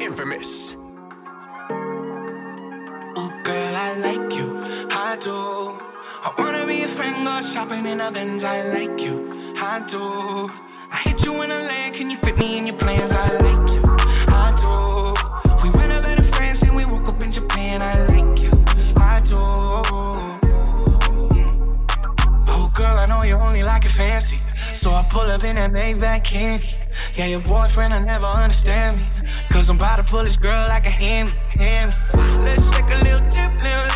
Imfamous. Oh, girl, I like you. I do. I wanna be a friend, go shopping in a. I like you. I do. I hit you in a land, can you fit me in your plans? Fancy. So I pull up in that Maybach candy. Yeah, your boyfriend will never understand me. Cause I'm about to pull this girl like a hammy, hammy. Let's take a little dip, little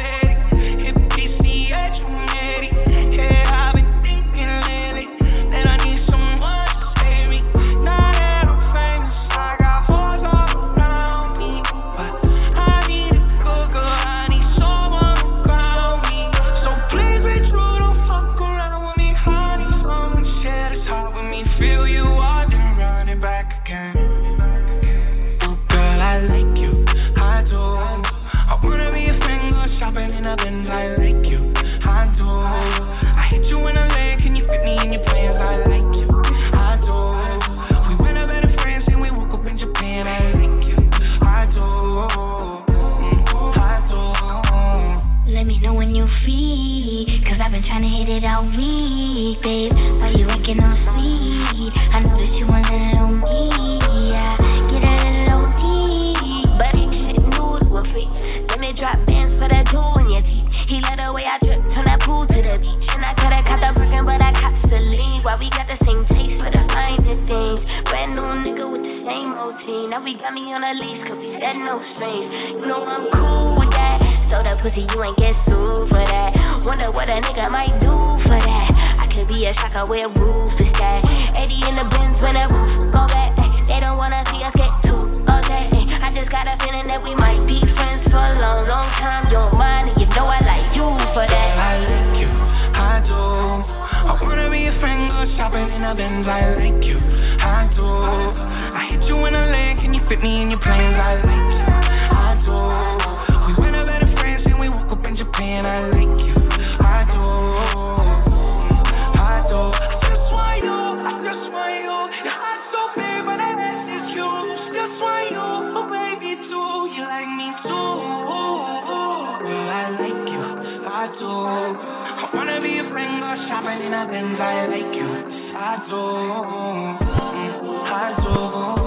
when you free. Cause I've been trying to hit it all week, babe. Why you acting all sweet? I know that you want a little me. Yeah, get a little OT. But ain't shit new to a freak. Let me drop bands for that tool in your teeth. He let the way I drip, turn that pool to the beach. And I coulda caught the Birkin, but I copped Celine. Why we got the same taste for the finer things? Brand new nigga with the same routine. Now we got me on a leash, cause we said no strings. You know I'm cool with that. So the pussy, you ain't get sued for that. Wonder what a nigga might do for that. I could be a shocker where roof is at. 80 in the bins when the roof go back. They don't wanna see us get too upset. I just got a feeling that we might be friends for a long, long time. You're mine, and you know I like you for that. I like you, I do. I wanna be a friend, go shopping in a Benz. I like you, I do. I hit you in a land, can you fit me in your plans? I like you, I do. I wanna be a friend, go shopping in a Benz. I like you, I do. I do.